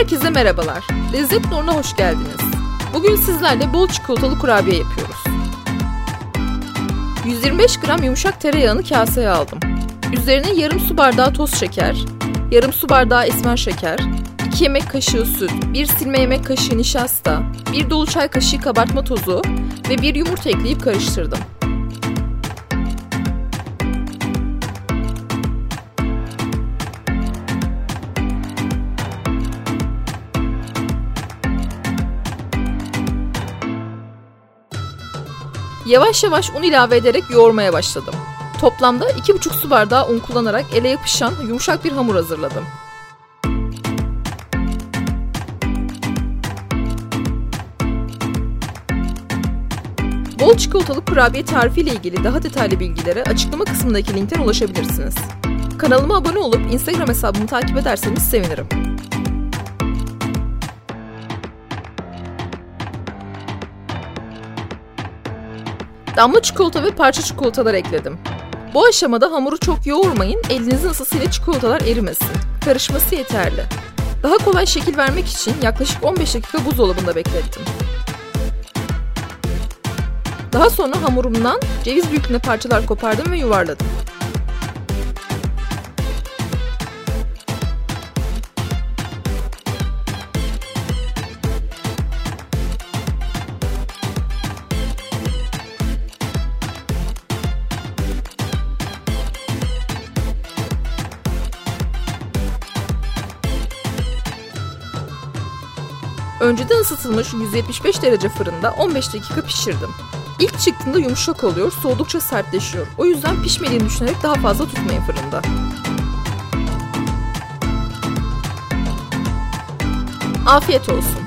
Herkese merhabalar. Lezzet Nur'una hoş geldiniz. Bugün sizlerle bol çikolatalı kurabiye yapıyoruz. 125 gram yumuşak tereyağını kaseye aldım. Üzerine yarım su bardağı toz şeker, yarım su bardağı esmer şeker, 2 yemek kaşığı süt, 1 silme yemek kaşığı nişasta, 1 dolu çay kaşığı kabartma tozu ve 1 yumurta ekleyip karıştırdım. Yavaş yavaş un ilave ederek yoğurmaya başladım. Toplamda 2,5 su bardağı un kullanarak ele yapışan yumuşak bir hamur hazırladım. Bol çikolatalı kurabiye tarifi ile ilgili daha detaylı bilgilere açıklama kısmındaki linkten ulaşabilirsiniz. Kanalıma abone olup Instagram hesabımı takip ederseniz sevinirim. Damla çikolata ve parça çikolatalar ekledim. Bu aşamada hamuru çok yoğurmayın, elinizin ısısıyla çikolatalar erimesin. Karışması yeterli. Daha kolay şekil vermek için yaklaşık 15 dakika buzdolabında beklettim. Daha sonra hamurumdan ceviz büyüklüğünde parçalar kopardım ve yuvarladım. Önceden ısıtılmış 175 derece fırında 15 dakika pişirdim. İlk çıktığında yumuşak oluyor, soğudukça sertleşiyor. O yüzden pişmediğini düşünerek daha fazla tutmayın fırında. Afiyet olsun.